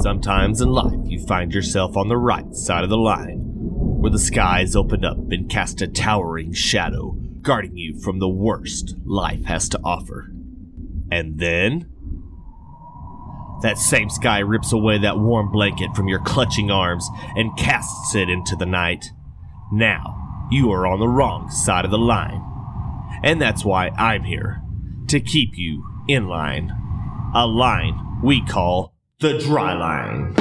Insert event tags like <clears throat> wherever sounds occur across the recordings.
Sometimes in life, you find yourself on the right side of the line, where the skies open up and cast a towering shadow, guarding you from the worst life has to offer. And then. That same sky rips away that warm blanket from your clutching arms and casts it into the night. Now, you are on the wrong side of the line. And that's why I'm here. To keep you in line. A line we call the dry line.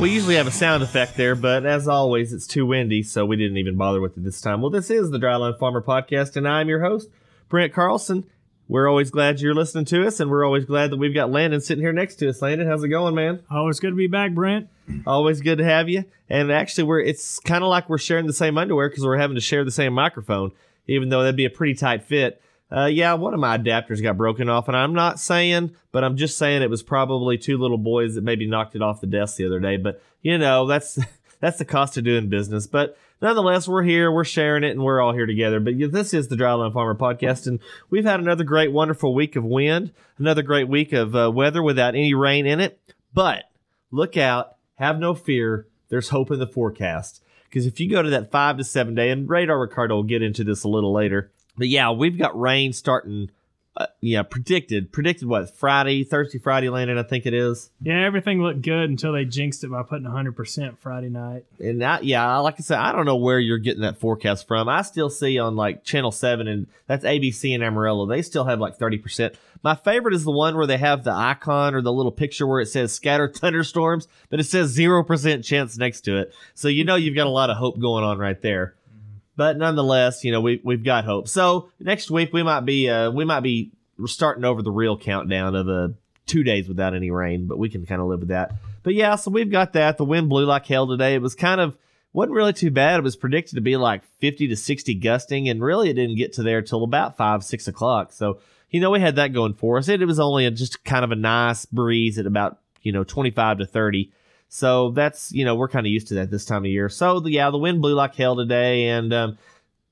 We usually have a sound effect there, but as always, it's too windy, so we didn't even bother with it this time. Well, this is the Dryland Farmer Podcast, and I'm your host, Brent Carlson. We're always glad you're listening to us, and we're always glad that we've got Landon sitting here next to us. Landon, how's it going, man? It's good to be back, Brent. Always good to have you. And actually, we're it's kind of like we're sharing the same underwear because we're having to share the same microphone, even though that'd be a pretty tight fit. Uh, yeah, one of my adapters got broken off, and I'm not saying, but I'm just saying it was probably two little boys that maybe knocked it off the desk the other day. But you know, that's <laughs> that's the cost of doing business. But nonetheless, we're here, we're sharing it, and we're all here together. But yeah, this is the Dryland Farmer Podcast, and we've had another great, wonderful week of wind, another great week of uh, weather without any rain in it. But look out, have no fear. There's hope in the forecast. Because if you go to that five to seven day, and Radar Ricardo will get into this a little later, but yeah, we've got rain starting. Uh, yeah, predicted. Predicted what? Friday, Thursday, Friday landing. I think it is. Yeah, everything looked good until they jinxed it by putting 100% Friday night. And I, yeah, like I said, I don't know where you're getting that forecast from. I still see on like Channel Seven, and that's ABC and Amarillo. They still have like thirty percent. My favorite is the one where they have the icon or the little picture where it says scattered <laughs> thunderstorms, but it says zero percent chance next to it. So you know you've got a lot of hope going on right there. But nonetheless, you know we we've got hope. So next week we might be uh, we might be starting over the real countdown of uh, two days without any rain, but we can kind of live with that. But yeah, so we've got that. The wind blew like hell today. It was kind of wasn't really too bad. It was predicted to be like 50 to 60 gusting, and really it didn't get to there till about five, six o'clock. So you know we had that going for us. It, it was only a, just kind of a nice breeze at about you know 25 to 30. So that's you know we're kind of used to that this time of year. So the, yeah, the wind blew like hell today, and um,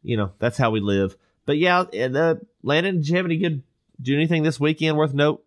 you know that's how we live. But yeah, and, uh, Landon, did you have any good do anything this weekend worth note?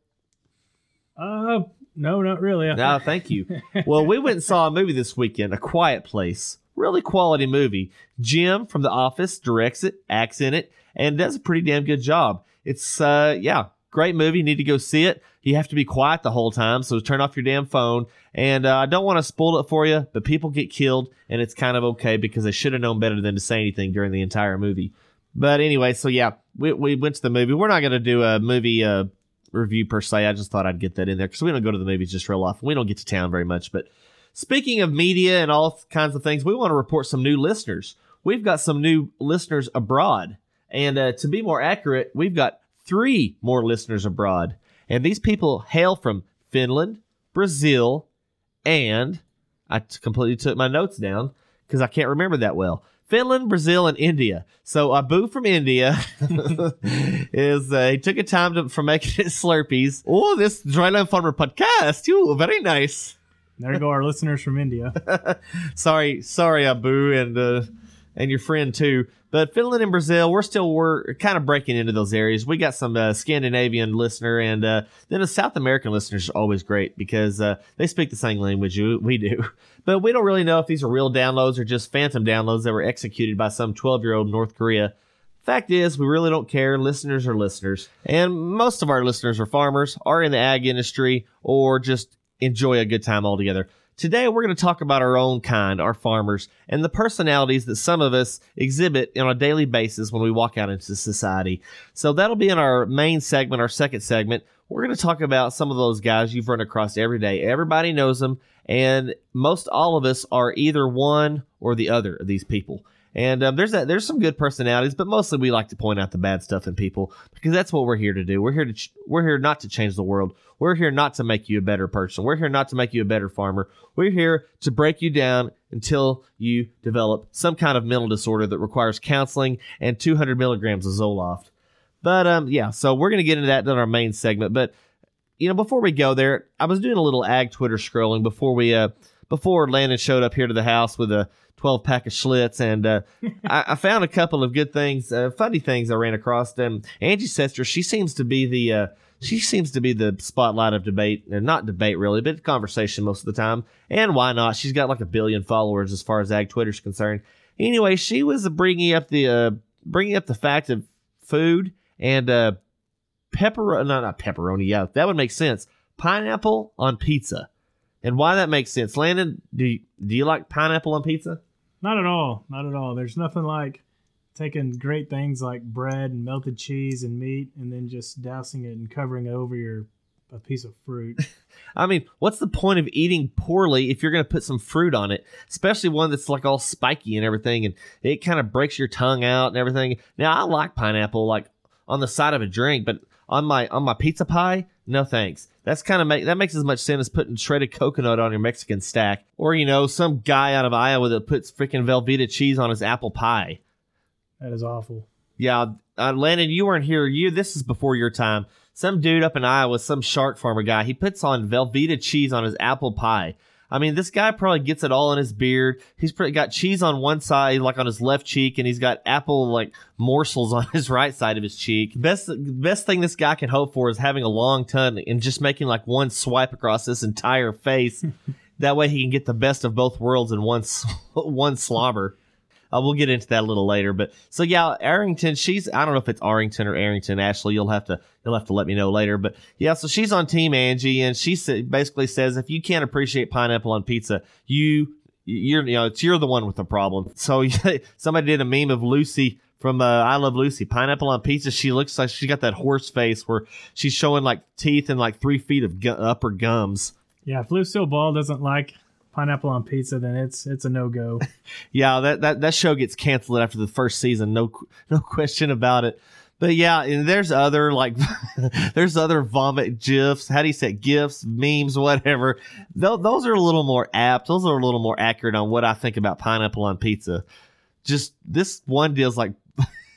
Uh, no, not really. No, thank you. <laughs> well, we went and saw a movie this weekend, A Quiet Place. Really quality movie. Jim from The Office directs it, acts in it, and does a pretty damn good job. It's uh yeah, great movie. You need to go see it. You have to be quiet the whole time, so turn off your damn phone. And uh, I don't want to spoil it for you, but people get killed, and it's kind of okay because they should have known better than to say anything during the entire movie. But anyway, so yeah, we, we went to the movie. We're not going to do a movie uh, review per se. I just thought I'd get that in there because we don't go to the movies just real often. We don't get to town very much. But speaking of media and all kinds of things, we want to report some new listeners. We've got some new listeners abroad. And uh, to be more accurate, we've got three more listeners abroad. And these people hail from Finland, Brazil, and I t- completely took my notes down because I can't remember that well. Finland, Brazil, and India. So Abu from India <laughs> is uh, he took a time to, for making his Slurpees. Oh, this Dryland Farmer podcast. Ooh, very nice. There go our listeners from India. <laughs> sorry, sorry, Abu, and uh, and your friend too. But Finland and Brazil, we're still we're kind of breaking into those areas. We got some uh, Scandinavian listener, and uh, then the South American listeners are always great because uh, they speak the same language we do. <laughs> But we don't really know if these are real downloads or just phantom downloads that were executed by some 12 year old North Korea. Fact is, we really don't care. Listeners are listeners. And most of our listeners are farmers, are in the ag industry, or just enjoy a good time altogether. Today, we're going to talk about our own kind, our farmers, and the personalities that some of us exhibit on a daily basis when we walk out into society. So that'll be in our main segment, our second segment. We're going to talk about some of those guys you've run across every day. Everybody knows them, and most all of us are either one or the other of these people. And um, there's that there's some good personalities, but mostly we like to point out the bad stuff in people because that's what we're here to do. We're here to ch- we're here not to change the world. We're here not to make you a better person. We're here not to make you a better farmer. We're here to break you down until you develop some kind of mental disorder that requires counseling and 200 milligrams of Zoloft. But um, yeah, so we're gonna get into that in our main segment. But you know, before we go there, I was doing a little ag Twitter scrolling before we uh before Landon showed up here to the house with a 12 pack of Schlitz, and uh, <laughs> I, I, found a couple of good things, uh, funny things I ran across. And Angie Setzer, she seems to be the uh, she seems to be the spotlight of debate, and not debate really, but conversation most of the time. And why not? She's got like a billion followers as far as ag Twitter's concerned. Anyway, she was bringing up the uh, bringing up the fact of food and uh, pepperoni, no, not pepperoni. Yeah, that would make sense. Pineapple on pizza, and why that makes sense. Landon, do you, do you like pineapple on pizza? Not at all. Not at all. There's nothing like taking great things like bread and melted cheese and meat and then just dousing it and covering it over your a piece of fruit. <laughs> I mean, what's the point of eating poorly if you're going to put some fruit on it, especially one that's like all spiky and everything, and it kind of breaks your tongue out and everything. Now, I like pineapple like on the side of a drink, but on my on my pizza pie, no thanks. That's kind of make that makes as much sense as putting shredded coconut on your Mexican stack, or you know, some guy out of Iowa that puts freaking Velveeta cheese on his apple pie. That is awful. Yeah, uh, Landon, you weren't here. You this is before your time. Some dude up in Iowa, some shark farmer guy, he puts on Velveeta cheese on his apple pie. I mean, this guy probably gets it all in his beard. He's got cheese on one side, like on his left cheek, and he's got apple like morsels on <laughs> his right side of his cheek. Best best thing this guy can hope for is having a long tongue and just making like one swipe across this entire face. <laughs> that way, he can get the best of both worlds in one <laughs> one slobber. Uh, we'll get into that a little later. But so yeah, Arrington, she's I don't know if it's Arrington or Arrington. Ashley, you'll have to you'll have to let me know later. But yeah, so she's on Team Angie, and she basically says if you can't appreciate pineapple on pizza, you you're you know it's you're the one with the problem. <laughs> So somebody did a meme of Lucy from uh, I Love Lucy. Pineapple on pizza. She looks like she got that horse face where she's showing like teeth and like three feet of gu- upper gums. Yeah, if Lucille Ball doesn't like pineapple on pizza, then it's it's a no go. <laughs> yeah, that, that that show gets canceled after the first season. No no question about it. But yeah, and there's other like <laughs> there's other vomit gifs. How do you say gifs, memes, whatever. Th- those are a little more apt. Those are a little more accurate on what I think about pineapple on pizza. Just this one deal's like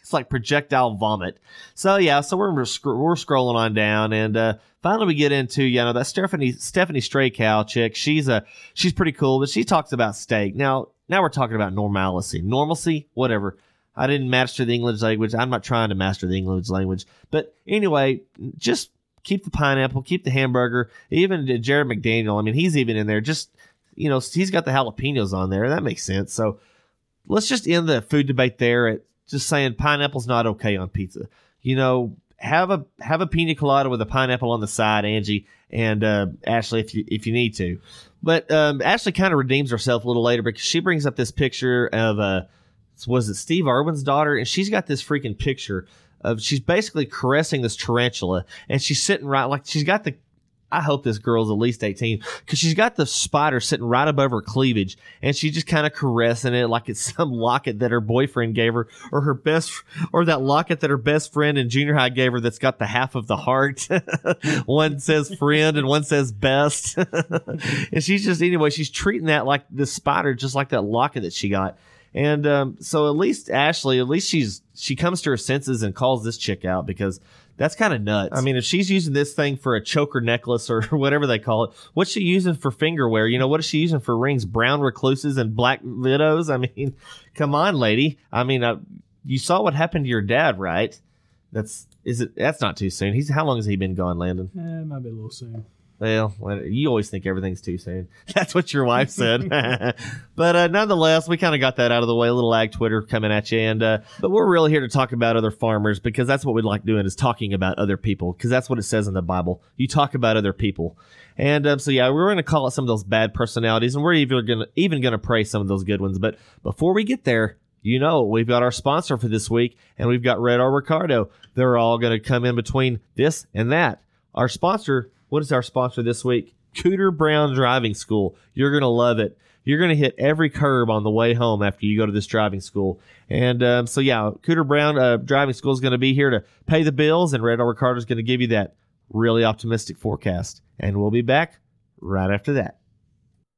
it's like projectile vomit. So yeah, so we're we're scrolling on down, and uh, finally we get into you know that Stephanie Stephanie Stray Cow chick. She's a she's pretty cool, but she talks about steak. Now now we're talking about normalcy, normalcy, whatever. I didn't master the English language. I'm not trying to master the English language, but anyway, just keep the pineapple, keep the hamburger. Even Jared McDaniel, I mean, he's even in there. Just you know, he's got the jalapenos on there. That makes sense. So let's just end the food debate there at just saying pineapple's not okay on pizza. You know, have a have a pina colada with a pineapple on the side, Angie and uh, Ashley, if you if you need to. But um, Ashley kind of redeems herself a little later because she brings up this picture of uh, was it Steve Irwin's daughter, and she's got this freaking picture of she's basically caressing this tarantula, and she's sitting right like she's got the I hope this girl's at least 18 because she's got the spider sitting right above her cleavage and she's just kind of caressing it like it's <laughs> some locket that her boyfriend gave her or her best, or that locket that her best friend in junior high gave her that's got the half of the heart. <laughs> one says friend and one says best. <laughs> and she's just, anyway, she's treating that like the spider, just like that locket that she got. And um, so at least Ashley, at least she's she comes to her senses and calls this chick out because that's kind of nuts. I mean, if she's using this thing for a choker necklace or <laughs> whatever they call it, what's she using for finger wear? You know, what is she using for rings? Brown recluses and black widows? I mean, <laughs> come on, lady. I mean, uh, you saw what happened to your dad, right? That's is it? That's not too soon. He's how long has he been gone, Landon? Eh, it might be a little soon. Well, you always think everything's too soon. <laughs> That's what your wife said. <laughs> <laughs> but uh, nonetheless, we kind of got that out of the way. A little ag Twitter coming at you, and uh, but we're really here to talk about other farmers because that's what we like doing is talking about other people because that's what it says in the Bible. You talk about other people, and um, so yeah, we're going to call it some of those bad personalities, and we're even going to even going to praise some of those good ones. But before we get there, you know, we've got our sponsor for this week, and we've got Radar Ricardo. They're all going to come in between this and that. Our sponsor what is our sponsor this week? Cooter Brown Driving School. You're going to love it. You're going to hit every curb on the way home after you go to this driving school. And um, so, yeah, Cooter Brown uh, Driving School is going to be here to pay the bills, and Radar Ricardo is going to give you that really optimistic forecast. And we'll be back right after that.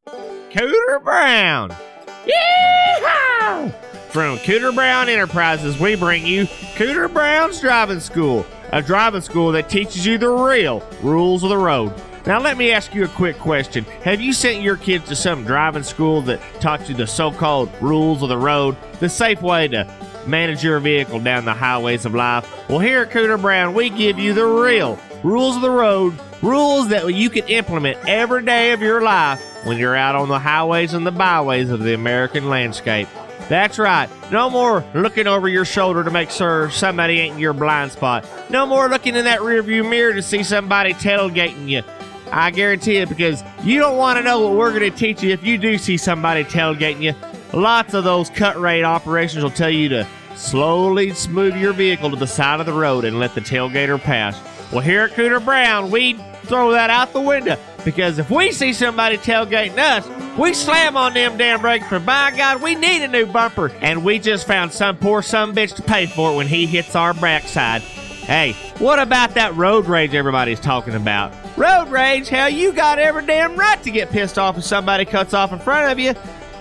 Cooter Brown! Yeehaw! From Cooter Brown Enterprises, we bring you Cooter Brown's Driving School, a driving school that teaches you the real rules of the road. Now, let me ask you a quick question. Have you sent your kids to some driving school that taught you the so called rules of the road, the safe way to manage your vehicle down the highways of life? Well, here at Cooter Brown, we give you the real rules of the road, rules that you can implement every day of your life when you're out on the highways and the byways of the American landscape. That's right. No more looking over your shoulder to make sure somebody ain't in your blind spot. No more looking in that rearview mirror to see somebody tailgating you. I guarantee it because you don't want to know what we're going to teach you if you do see somebody tailgating you. Lots of those cut rate operations will tell you to slowly smooth your vehicle to the side of the road and let the tailgater pass. Well, here at Cooter Brown, we throw that out the window because if we see somebody tailgating us, we slam on them damn brakes for by God, we need a new bumper. And we just found some poor some bitch to pay for it when he hits our backside. Hey, what about that road rage everybody's talking about? Road rage? Hell, you got every damn right to get pissed off if somebody cuts off in front of you.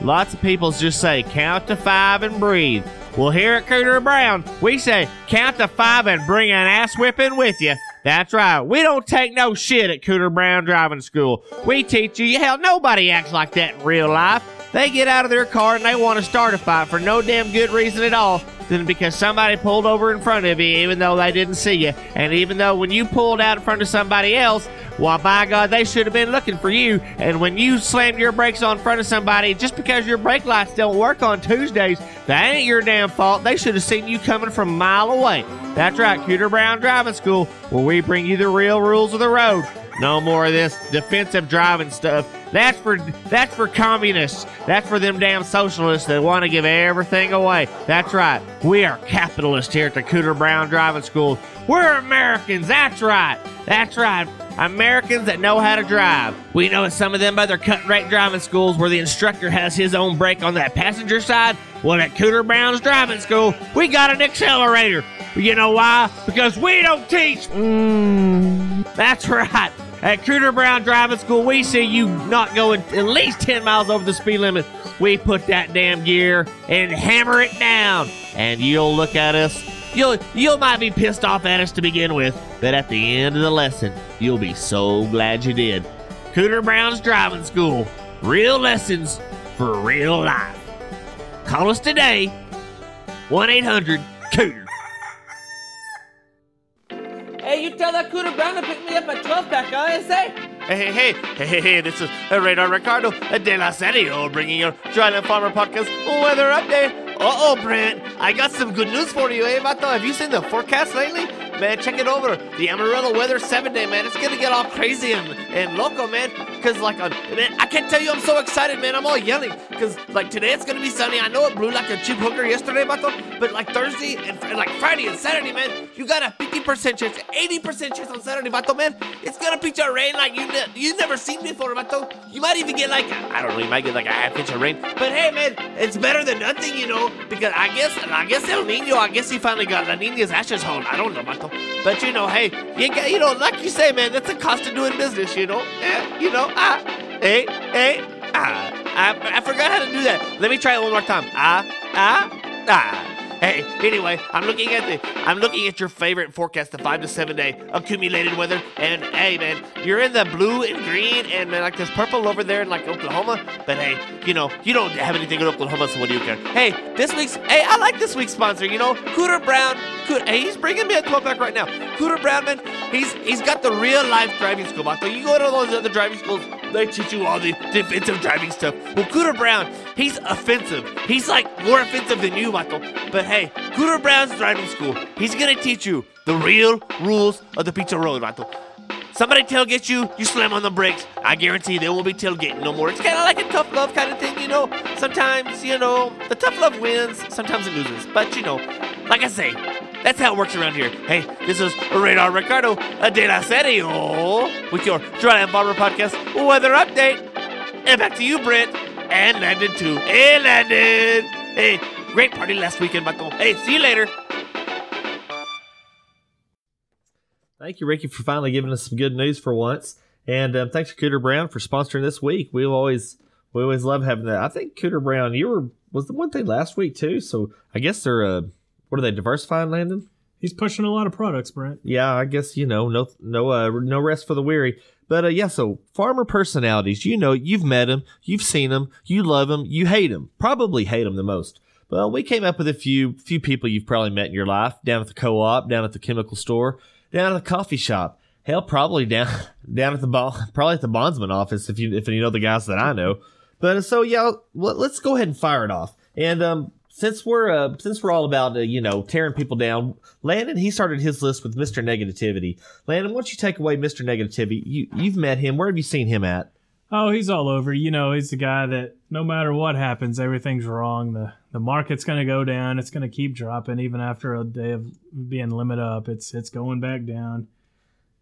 Lots of people just say count to five and breathe. Well, here at Cooter Brown, we say count to five and bring an ass whipping with you. That's right. We don't take no shit at Cooter Brown Driving School. We teach you. Hell, nobody acts like that in real life. They get out of their car and they want to start a fight for no damn good reason at all than because somebody pulled over in front of you even though they didn't see you. And even though when you pulled out in front of somebody else, well, by God, they should have been looking for you. And when you slammed your brakes on front of somebody, just because your brake lights don't work on Tuesdays, that ain't your damn fault. They should have seen you coming from a mile away. That's right, Cooter Brown Driving School, where we bring you the real rules of the road. No more of this defensive driving stuff. That's for that's for communists. That's for them damn socialists that want to give everything away. That's right. We are capitalists here at the Cooter Brown Driving School. We're Americans. That's right. That's right. Americans that know how to drive. We know some of them other cut rate driving schools where the instructor has his own brake on that passenger side. Well, at Cooter Brown's driving school, we got an accelerator. You know why? Because we don't teach. Mm, that's right. At Cooter Brown Driving School, we see you not going at least 10 miles over the speed limit. We put that damn gear and hammer it down. And you'll look at us. You'll you might be pissed off at us to begin with, but at the end of the lesson, you'll be so glad you did. Cooter Brown's Driving School. Real lessons for real life. Call us today. 1 800 Cooter. Hey, you tell that Cooter Brown to pick me up at 12 pack, huh, say? Hey, hey, hey, hey, hey, hey, this is Radar Ricardo de la Serio bringing your Dryland Farmer Podcast weather update. Uh-oh, Brent, I got some good news for you, eh, Vato? Have you seen the forecast lately? Man, check it over. The Amarillo weather seven day, man. It's gonna get all crazy and, and loco, man. Cause like on man, I can't tell you I'm so excited, man. I'm all yelling. Cause like today it's gonna be sunny. I know it blew like a cheap hooker yesterday, Vato. But like Thursday and, and like Friday and Saturday, man, you got a 50% chance, 80% chance on Saturday, Vato, man. It's gonna pitch a rain like you ne- you've never seen before, Vato. You might even get like I don't know, you might get like a half inch of rain. But hey, man, it's better than nothing, you know. Because I guess I guess El Nino, I guess he finally got La Nina's ashes home. I don't know, Vato. But you know, hey, you got, you know, like you say, man, that's the cost of doing business, you know. Eh, you know, ah, hey, hey, ah. I, I forgot how to do that. Let me try it one more time. Ah, ah, ah. Hey, anyway, I'm looking at the I'm looking at your favorite forecast, the five to seven day accumulated weather, and hey man, you're in the blue and green and man, like there's purple over there in like Oklahoma. But hey, you know, you don't have anything in Oklahoma, so what do you care? Hey, this week's hey, I like this week's sponsor, you know, Cooter Brown. Coot, hey, he's bringing me a 12 pack right now. Cooter Brown, man, he's he's got the real life driving school. So you go to those other driving schools, they teach you all the defensive driving stuff. Well, Cooter Brown, he's offensive. He's like more offensive than you, Michael. But hey, Cooter Brown's driving school, he's gonna teach you the real rules of the pizza road, Michael. Somebody tailgates you, you slam on the brakes. I guarantee they won't be tailgating no more. It's kind of like a tough love kind of thing, you know. Sometimes, you know, the tough love wins, sometimes it loses. But, you know, like I say, That's how it works around here. Hey, this is Radar Ricardo de la Serio with your Dry and Podcast weather update. And back to you, Brent. And Landon, too. Hey, Landon. Hey, great party last weekend, Bato. Hey, see you later. Thank you, Ricky, for finally giving us some good news for once. And um, thanks to Cooter Brown for sponsoring this week. We always we always love having that. I think Cooter Brown, you were was the one thing last week too. So I guess they're uh, what are they diversifying, Landon? He's pushing a lot of products, Brent. Yeah, I guess you know no no uh, no rest for the weary. But uh, yeah, so farmer personalities, you know, you've met them, you've seen them, you love them, you hate them, probably hate them the most. Well, we came up with a few few people you've probably met in your life down at the co-op, down at the chemical store, down at the coffee shop. Hell, probably down <laughs> down at the ball, probably at the bondsman office if you if you know the guys that I know. But uh, so yeah, let, us go ahead and fire it off. And um, since we're uh, since we're all about uh, you know tearing people down, Landon he started his list with Mister Negativity. Landon, once you take away Mister Negativity? You you've met him. Where have you seen him at? Oh, he's all over. You know, he's the guy that no matter what happens, everything's wrong. The the market's going to go down. It's going to keep dropping even after a day of being limit up. It's it's going back down.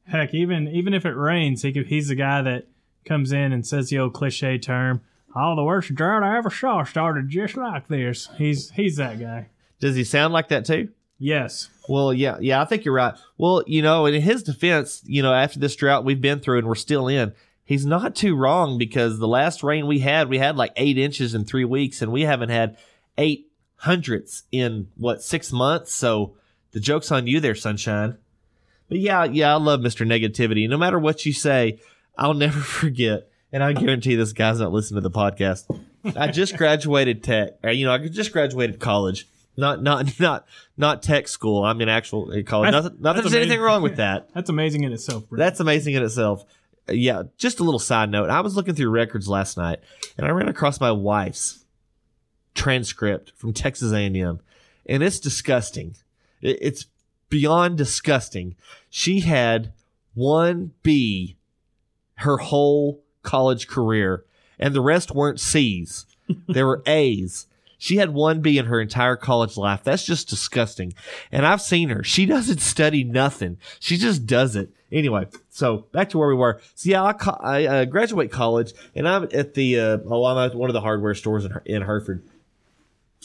Heck, even even if it rains, he could, he's the guy that comes in and says the old cliche term, "All the worst drought I ever saw started just like this." He's he's that guy. Does he sound like that too? Yes. Well, yeah, yeah, I think you're right. Well, you know, in his defense, you know, after this drought we've been through and we're still in, he's not too wrong because the last rain we had, we had like eight inches in three weeks, and we haven't had eight hundredths in what six months. So the joke's on you there, sunshine. But yeah, yeah, I love Mr. Negativity. No matter what you say, I'll <laughs> never forget. And I guarantee this guy's not listening to the podcast. I just graduated tech. You know, I just graduated college. Not not not not tech school. I'm in actual college. That's- nothing, not that that's there's anything wrong with that. That's amazing in itself, Brent. That's amazing in itself. Uh, Yeah, just a little side note. I was looking through records last night, and I ran across my wife's transcript from Texas A&M, and it's disgusting. It's beyond disgusting. She had one B her whole college career, and the rest weren't C's. They were A's. She had one B in her entire college life. That's just disgusting. And I've seen her. She <laughs> doesn't study nothing. She just does it. Anyway, so back to where we were. So yeah, I, co- I uh, graduate college, and I'm at the uh, oh, I'm at one of the hardware stores in, in Hereford,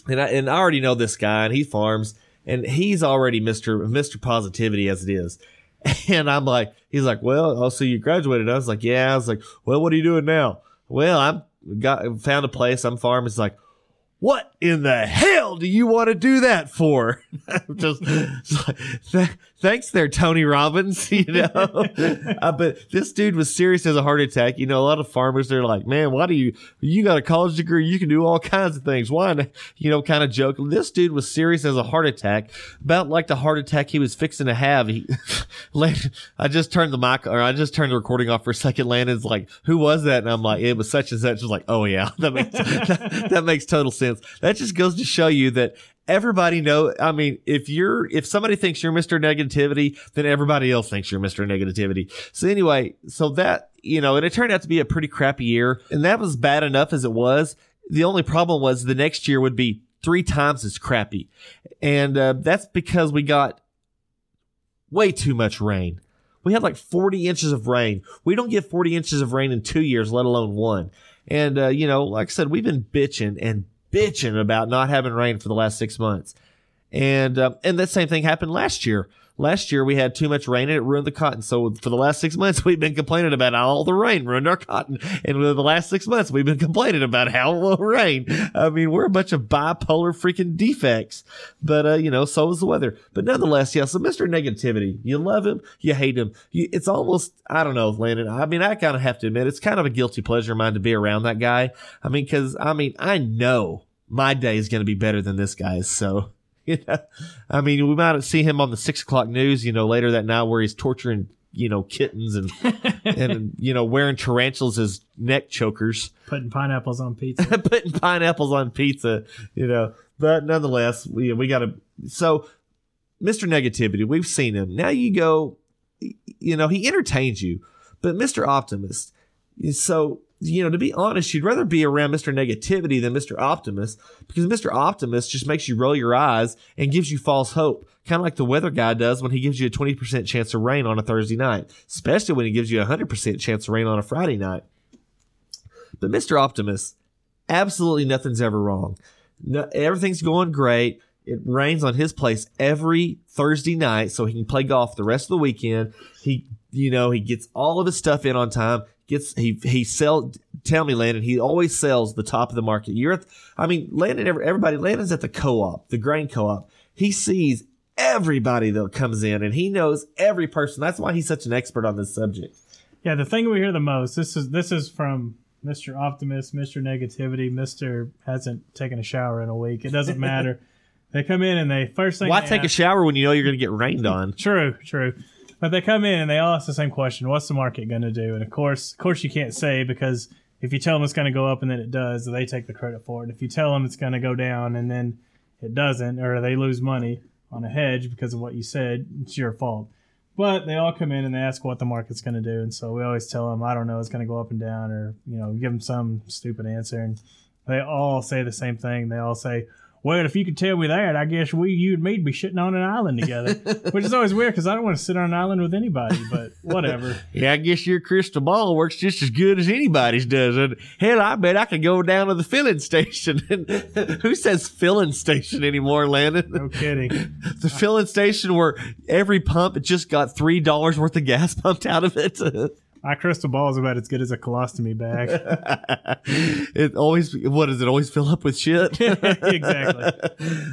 and I and I already know this guy, and he farms, and he's already Mister Mister Positivity as it is. <laughs> And I'm like, he's like, well, oh, so you graduated? I was like, yeah. I was like, well, what are you doing now? Well, I'm got found a place. I'm farming. He's like, what in the hell do you want to do that for? <laughs> just, <laughs> like, thanks there, Tony Robbins. <laughs> You know, <laughs> uh, but this dude was serious as a heart attack. You know, a lot of farmers they're like, man, why do you? You got a college degree, you can do all kinds of things. Why? You know, kind of joke. This dude was serious as a heart attack, about like the heart attack he was fixing to have. He, <laughs> Landon, I just turned the mic or I just turned the recording off for a second. Landon's like, who was that? And I'm like, it was such and such. Just like, oh yeah, that makes that, that makes total sense. That just goes to show you that everybody know. I mean, if you're if somebody thinks you're Mr. Negativity, then everybody else thinks you're Mr. Negativity. So anyway, so that you know, and it turned out to be a pretty crappy year, and that was bad enough as it was. The only problem was the next year would be three times as crappy, and uh, that's because we got way too much rain. We had like 40 inches of rain. We don't get 40 inches of rain in two years, let alone one. And, uh, you know, like I said, we've been bitching and bitching about not having rain for the last six months. And, uh, and that same thing happened last year. Last year we had too much rain and it ruined the cotton. So for the last six months, <laughs> we've been complaining about how all the rain ruined our cotton. And for the last six months, we've been complaining about how <laughs> little rain. I mean, we're a bunch of bipolar freaking defects. But, uh, you know, so is the weather. But nonetheless, yeah, so Mr. Negativity, you love him, you hate him. You, it's almost, I don't know, Landon. I mean, I kind of have to admit, it's kind of a guilty pleasure of mine to be around that guy. I mean, cause, I mean, I know my day is going to be better than this guy's. So, <laughs> you know, I mean, we might see him on the six o'clock news, you know, later that night where he's torturing, you know, kittens and, <laughs> and, you know, wearing tarantulas as neck chokers Putting pineapples on pizza. <laughs> putting pineapples on pizza, you know. But nonetheless, we we got to. So, Mr. Negativity, we've seen him. Now you go, you know, he entertains you, but Mr. Optimist. So you know, to be honest, you'd rather be around Mr. Negativity than Mr. Optimist because Mr. Optimist just makes you roll your eyes and gives you false hope. Kind of like the weather guy does when he gives you a 20% chance of rain on a Thursday night, especially when he gives you a 100% chance of rain on a Friday night. But Mr. Optimist, absolutely nothing's ever wrong. No, everything's going great. It rains on his place every Thursday night, so he can play golf the rest of the weekend. He, you know, he gets all of his stuff in on time. Gets he he sell. Tell me, Landon. He always sells the top of the market. You're, at, I mean, Landon. Everybody, Landon's at the co-op, the grain co-op. He sees everybody that comes in, and he knows every person. That's why he's such an expert on this subject. Yeah, the thing we hear the most. This is this is from Mr. Optimist, Mr. Negativity, Mr. hasn't taken a shower in a week. It doesn't matter. <laughs> they come in and they first thing Why they take a shower when you know you're going to get rained on? True, true. But they come in and they all ask the same question: What's the market going to do? And of course, of course, you can't say because if you tell them it's going to go up and then it does, they take the credit for it. If you tell them it's going to go down and then it doesn't, or they lose money on a hedge because of what you said, it's your fault. But they all come in and they ask what the market's going to do, and so we always tell them, I don't know, it's going to go up and down, or you know, give them some stupid answer, and they all say the same thing. They all say, "Well, if you could tell me that, I guess we, you and me'd be sitting on an island together." <laughs> Which is always weird because I don't want to sit on an island with anybody. But <laughs> whatever. Yeah, I guess your crystal ball works just as good as anybody's does. And hell, I bet I could go down to the filling station. And <laughs> who says filling station anymore, Landon? No kidding. The filling station where every pump just got three dollars worth of gas pumped out of it. My crystal ball is about as good as a colostomy bag. <laughs> it always what does it always fill up with shit? <laughs> exactly.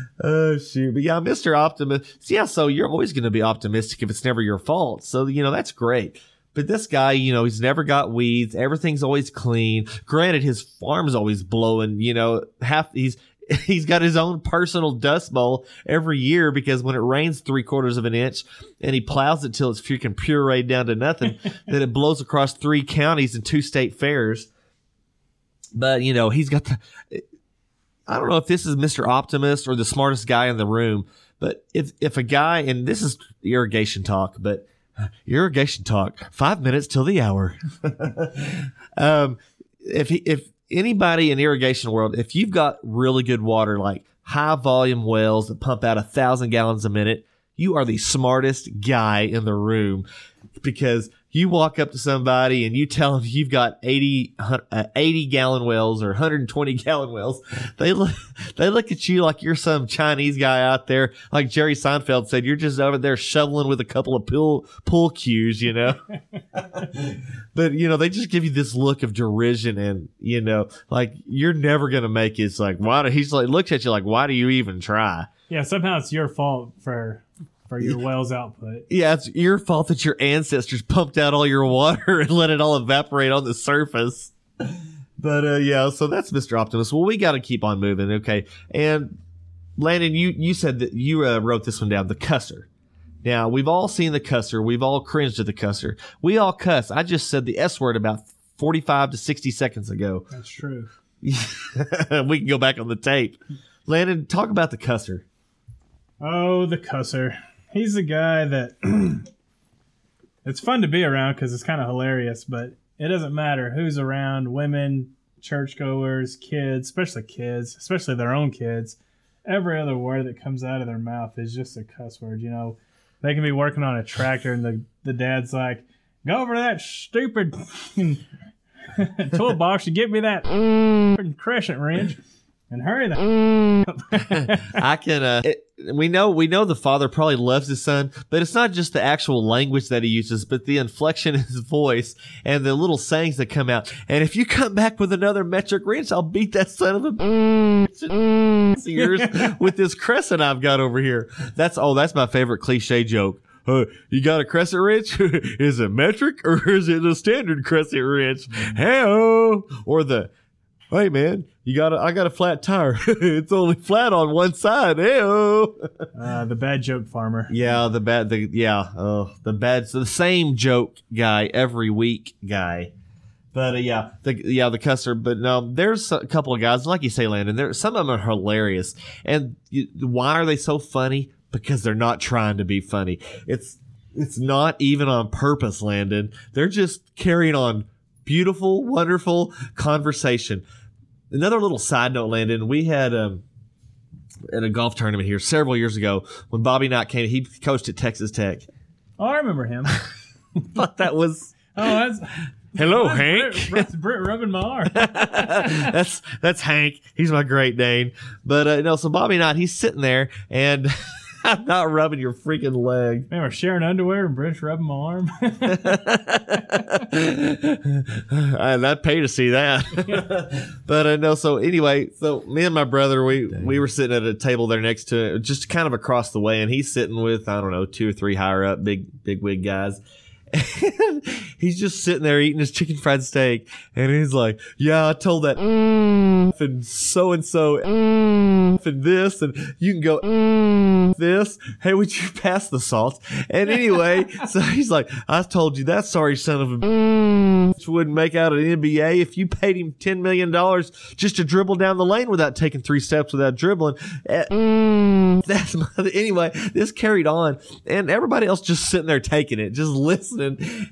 <laughs> oh shoot! But yeah, Mister Optimist. Yeah, so you're always going to be optimistic if it's never your fault. So you know that's great. But this guy, you know, he's never got weeds. Everything's always clean. Granted, his farm's always blowing. You know, half he's <laughs> he's got his own personal dust bowl every year because when it rains three quarters of an inch and he plows it till it's freaking pureed down to nothing, <laughs> then it blows across three counties and two state fairs. But you know, he's got the. I don't know if this is Mr. Optimist or the smartest guy in the room, but if if a guy and this is irrigation talk, but <laughs> irrigation talk, five minutes till the hour. um, if he, if anybody in irrigation world, if you've got really good water, like high volume wells that pump out a thousand gallons a minute, you are the smartest guy in the room because you walk up to somebody and you tell them you've got 80, uh, 80 gallon wells or 120 <laughs> gallon wells. They look, they look at you like you're some Chinese guy out there. Like Jerry Seinfeld said, you're just over there shoveling with a couple of pool, pool cues, you know? <laughs> but you know, they just give you this look of derision and, you know, like you're never going to make it. It's like, why do, he's like, looks at you like, why do you even try? Yeah, somehow it's your fault for for your well's output. Yeah, it's your fault that your ancestors pumped out all your water <laughs> and let it all evaporate on the surface. But uh, yeah, so that's Mr. Optimist. Well, we got to keep on moving, okay? And Landon, you you said that you uh, wrote this one down, the cusser. Now we've all seen the cusser. We've all cringed at the cusser. We all cuss. I just said the S word about forty-five to sixty seconds ago. That's true. <laughs> we can go back on the tape. Landon, talk about the cusser. Oh, the cusser. He's the guy that <clears throat> it's fun to be around because it's kind of hilarious, but it doesn't matter who's around women, churchgoers, kids, especially kids, especially their own kids. Every other word that comes out of their mouth is just a cuss word. You know, they can be working on a tractor and the, the dad's like, go over to that stupid <laughs> toolbox and get me that <laughs> crescent wrench and hurry the <laughs> I can. Uh, it, we know we know the father probably loves his son, but it's not just the actual language that he uses, but the inflection in his voice and the little sayings that come out. And if you come back with another metric wrench, I'll beat that son of a <laughs> ears with this crescent I've got over here. That's oh, that's my favorite cliche joke. Uh, you got a crescent wrench? <laughs> is it metric or is it a standard crescent wrench? Hey, or the Hey man, you got a, I got a flat tire. <laughs> it's only flat on one side. Hey uh, the bad joke farmer. Yeah, the bad the yeah, uh, the bad so the same joke guy every week guy. But uh, yeah, the yeah the cusser. But no, there's a couple of guys like you say, Landon. There some of them are hilarious, and you, why are they so funny? Because they're not trying to be funny. It's it's not even on purpose, Landon. They're just carrying on beautiful, wonderful conversation. Another little side note, Landon. We had um, at a golf tournament here several years ago when Bobby Knight came. He coached at Texas Tech. Oh, I remember him. <laughs> Thought that was <laughs> Oh, that's hello, that's Hank. Britt, that's Britt rubbing my arm. <laughs> that's that's Hank. He's my Great Dane. But uh, no, so Bobby Knight, he's sitting there, and I'm not rubbing your freaking leg. Man, we're sharing underwear and Britt's rubbing my arm. <laughs> and I'd pay to see that. <laughs> but uh, know. so anyway, so me and my brother, we we were sitting at a table there next to just kind of across the way, and he's sitting with I don't know two or three higher up big big wig guys. And <laughs> he's just sitting there eating his chicken fried steak, and he's like, "Yeah, I told that mm. and so and so and this, and you can go mm. this. Hey, would you pass the salt?" And anyway, <laughs> so he's like, "I told you that sorry son of a mm. wouldn't make out an NBA if you paid him ten million dollars just to dribble down the lane without taking three steps without dribbling." Eh, <laughs> That's my, anyway. This carried on, and everybody else just sitting there taking it, just listening.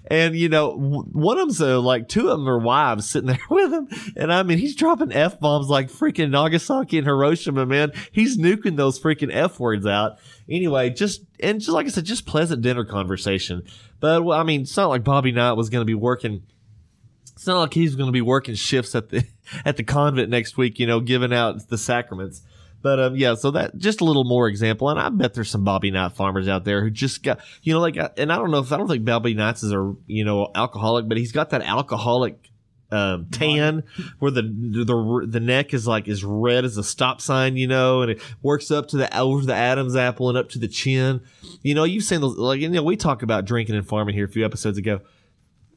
And you know, one of them's uh, like two of them are wives sitting there <laughs> with him, and I mean, he's dropping f bombs like freaking Nagasaki and Hiroshima, man. He's nuking those freaking f words out. Anyway, just and just like I said, just pleasant dinner conversation. But well, I mean, it's not like Bobby Knight was going to be working it's not like he's going to be working shifts at the <laughs> at the convent next week, you know, giving out the sacraments. But um, yeah, so that just a little more example, and I bet there's some Bobby Knight farmers out there who just got, you know, like, uh, and I don't know if I don't think Bobby Knight's is a you know alcoholic, but he's got that alcoholic um, tan where the the the neck is like as red as a stop sign, you know, and it works up to the over the Adam's apple and up to the chin. You know, you've seen those, like you know, we talked about drinking and farming here a few episodes ago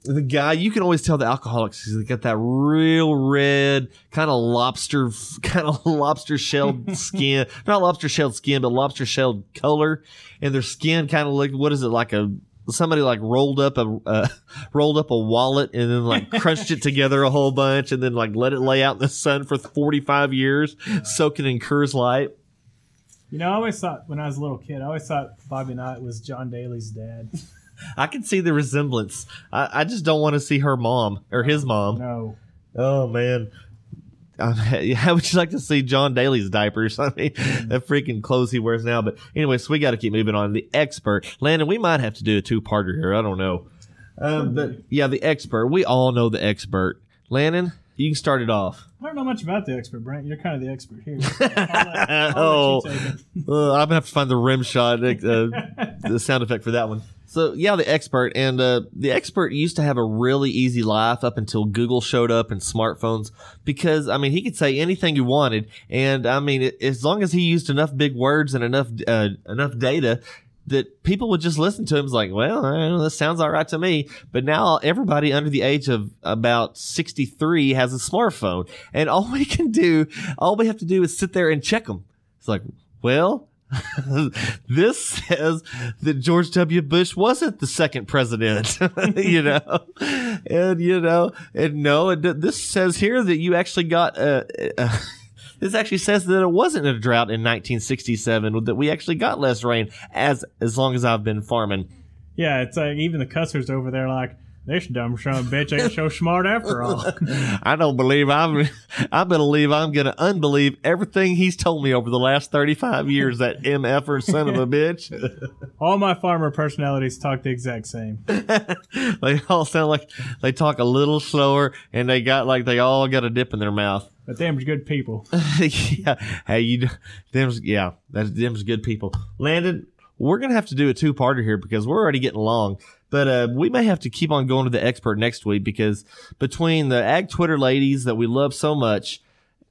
the guy you can always tell the alcoholics he's got that real red kind of lobster <laughs> kind of lobster shelled <laughs> skin. Not lobster shelled skin but lobster shelled color. And their skin kind of like what is it like a somebody like rolled up a uh, <laughs> rolled up a wallet and then like crunched it together a whole bunch and then like let it lay out in the sun for 45 years soaking in Coors Light. You know, I always thought when I was a little kid, I always thought Bobby Knight was John Daly's dad. <laughs> I can see the resemblance I, I just don't want to see her mom or his mom No. Oh man. Um, <laughs> how would you like to see John Daly's diapers? <laughs> I mean, the freaking clothes he wears now. But anyway, so we got to keep moving on. The expert, Landon, we might have to do a two-parter here. I don't know. Um, but yeah, the expert. We all know the expert. Landon, you can start it off. I don't know much about the expert, Brent. You're kind of the expert here. I'll let- I'll oh, let you take it. uh, I'm gonna have to find the rim shot, uh, the sound effect for that one. So yeah, the expert and uh, the expert used to have a really easy life up until Google showed up and smartphones. Because I mean, he could say anything he wanted, and I mean, it, as long as he used enough big words and enough uh, enough data. That people would just listen to him. It's like, well, know, this sounds all right to me. But now everybody under the age of about 63 has a smartphone. And all <laughs> we can do, all we have to do is sit there and check them. It's like, well, <laughs> this says that George W. Bush wasn't the second president, <laughs> you know, and you know, and no, it, this says here that you actually got uh, <laughs> uh, this actually says that it wasn't a drought in 1967, that we actually got less rain as as long as I've been farming. Yeah, it's like even the cussers over there, like this dumb son of a bitch ain't so smart after all. <laughs> I don't believe I'm. I believe I'm going to unbelieve everything he's told me over the last 35 years. That mf'er son of a bitch. <laughs> all my farmer personalities talk the exact same. <laughs> they all sound like they talk a little slower, and they got like they all got a dip in their mouth. But them's good people. yeah, hey, you, them's yeah, that's them's good people. Landon, we're gonna have to do a two parter here because we're already getting long. But uh, we may have to keep on going to the expert next week because between the ag Twitter ladies that we love so much,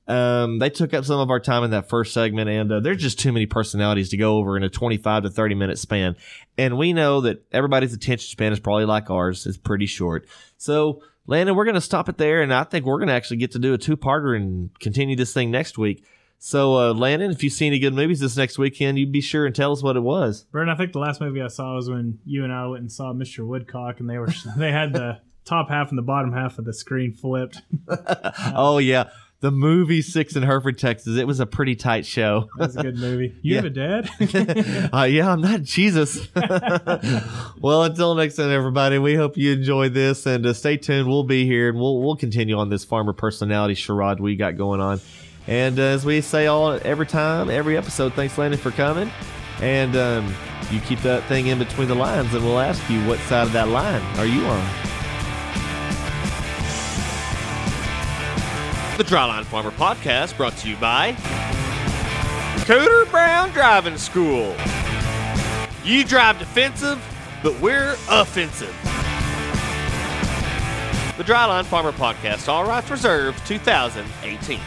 um, they took up some of our time in that first segment, and uh, there's just too many personalities to go over in a 25 to 30 minute span. And we know that everybody's attention span is probably like ours, is pretty short. So, Landon, we're going to stop it there, and I think we're going to actually get to do a two parter and continue this thing next week. So, uh, Landon, if you see any good movies this next weekend, you'd be sure and tell us what it was. Brent, I think the last movie I saw was when you and I went and saw Mr. Woodcock, and they were <laughs> they had the top half and the bottom half of the screen flipped. <laughs> oh yeah, the movie Six in Hereford, Texas. It was a pretty tight show. That's a good movie. You Yeah. have a dad? <laughs> uh, yeah, I'm not Jesus. well, until next time, everybody, we hope you enjoyed this and uh, stay tuned. We'll be here and we'll we'll continue on this farmer personality charade we got going on. And uh, as we say all every time, every episode, thanks, Landon, for coming. And um, you keep that thing in between the lines, and we'll ask you what side of that line are you on. The Dryline Farmer Podcast brought to you by Cooter Brown Driving School. You drive defensive, but we're offensive. The Dryline Farmer Podcast, all rights reserved, 2018.